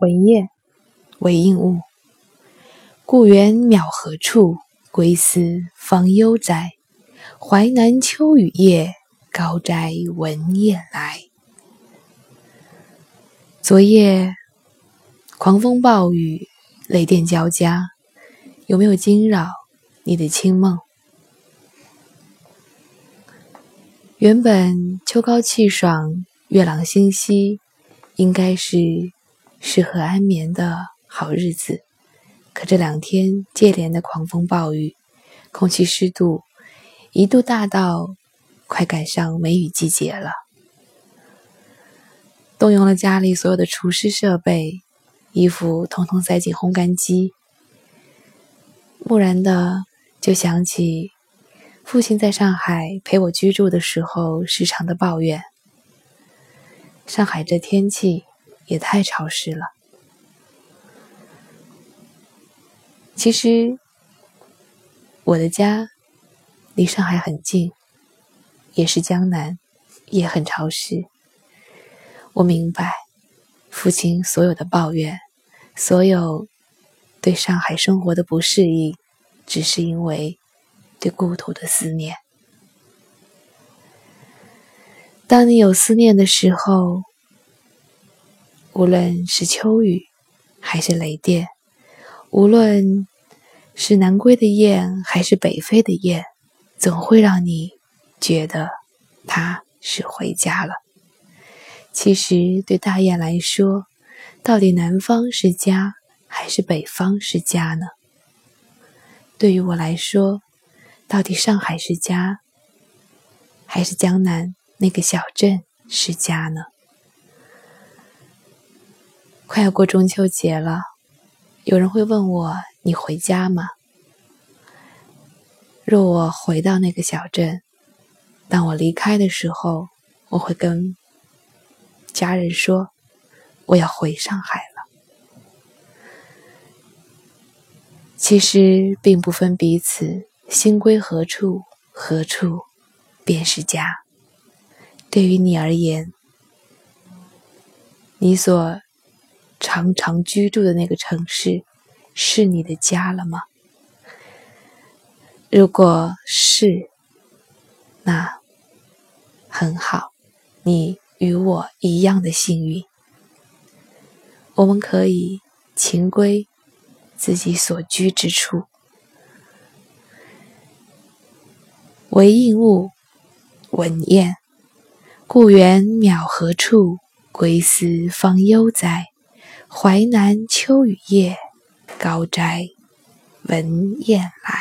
文燕，为应物。故园渺何处？归思方悠哉。淮南秋雨夜，高斋闻雁来。昨夜狂风暴雨，雷电交加，有没有惊扰你的清梦？原本秋高气爽，月朗星稀，应该是适合安眠的好日子。可这两天接连的狂风暴雨，空气湿度一度大到快赶上梅雨季节了，动用了家里所有的除湿设备，衣服统统塞进烘干机。蓦然的就想起父亲在上海陪我居住的时候，时常的抱怨：上海这天气也太潮湿了。其实，我的家离上海很近，也是江南，也很潮湿。我明白父亲所有的抱怨，所有对上海生活的不适应，只是因为对故土的思念。当你有思念的时候，无论是秋雨，还是雷电，无论。是南归的雁，还是北飞的雁，总会让你觉得它是回家了。其实，对大雁来说，到底南方是家，还是北方是家呢？对于我来说，到底上海是家，还是江南那个小镇是家呢？快要过中秋节了，有人会问我。你回家吗？若我回到那个小镇，当我离开的时候，我会跟家人说：“我要回上海了。”其实并不分彼此，心归何处，何处便是家。对于你而言，你所常常居住的那个城市。是你的家了吗？如果是，那很好，你与我一样的幸运。我们可以情归自己所居之处。为应物，文燕。故园渺何处？归思方悠哉。淮南秋雨夜。高斋闻雁来。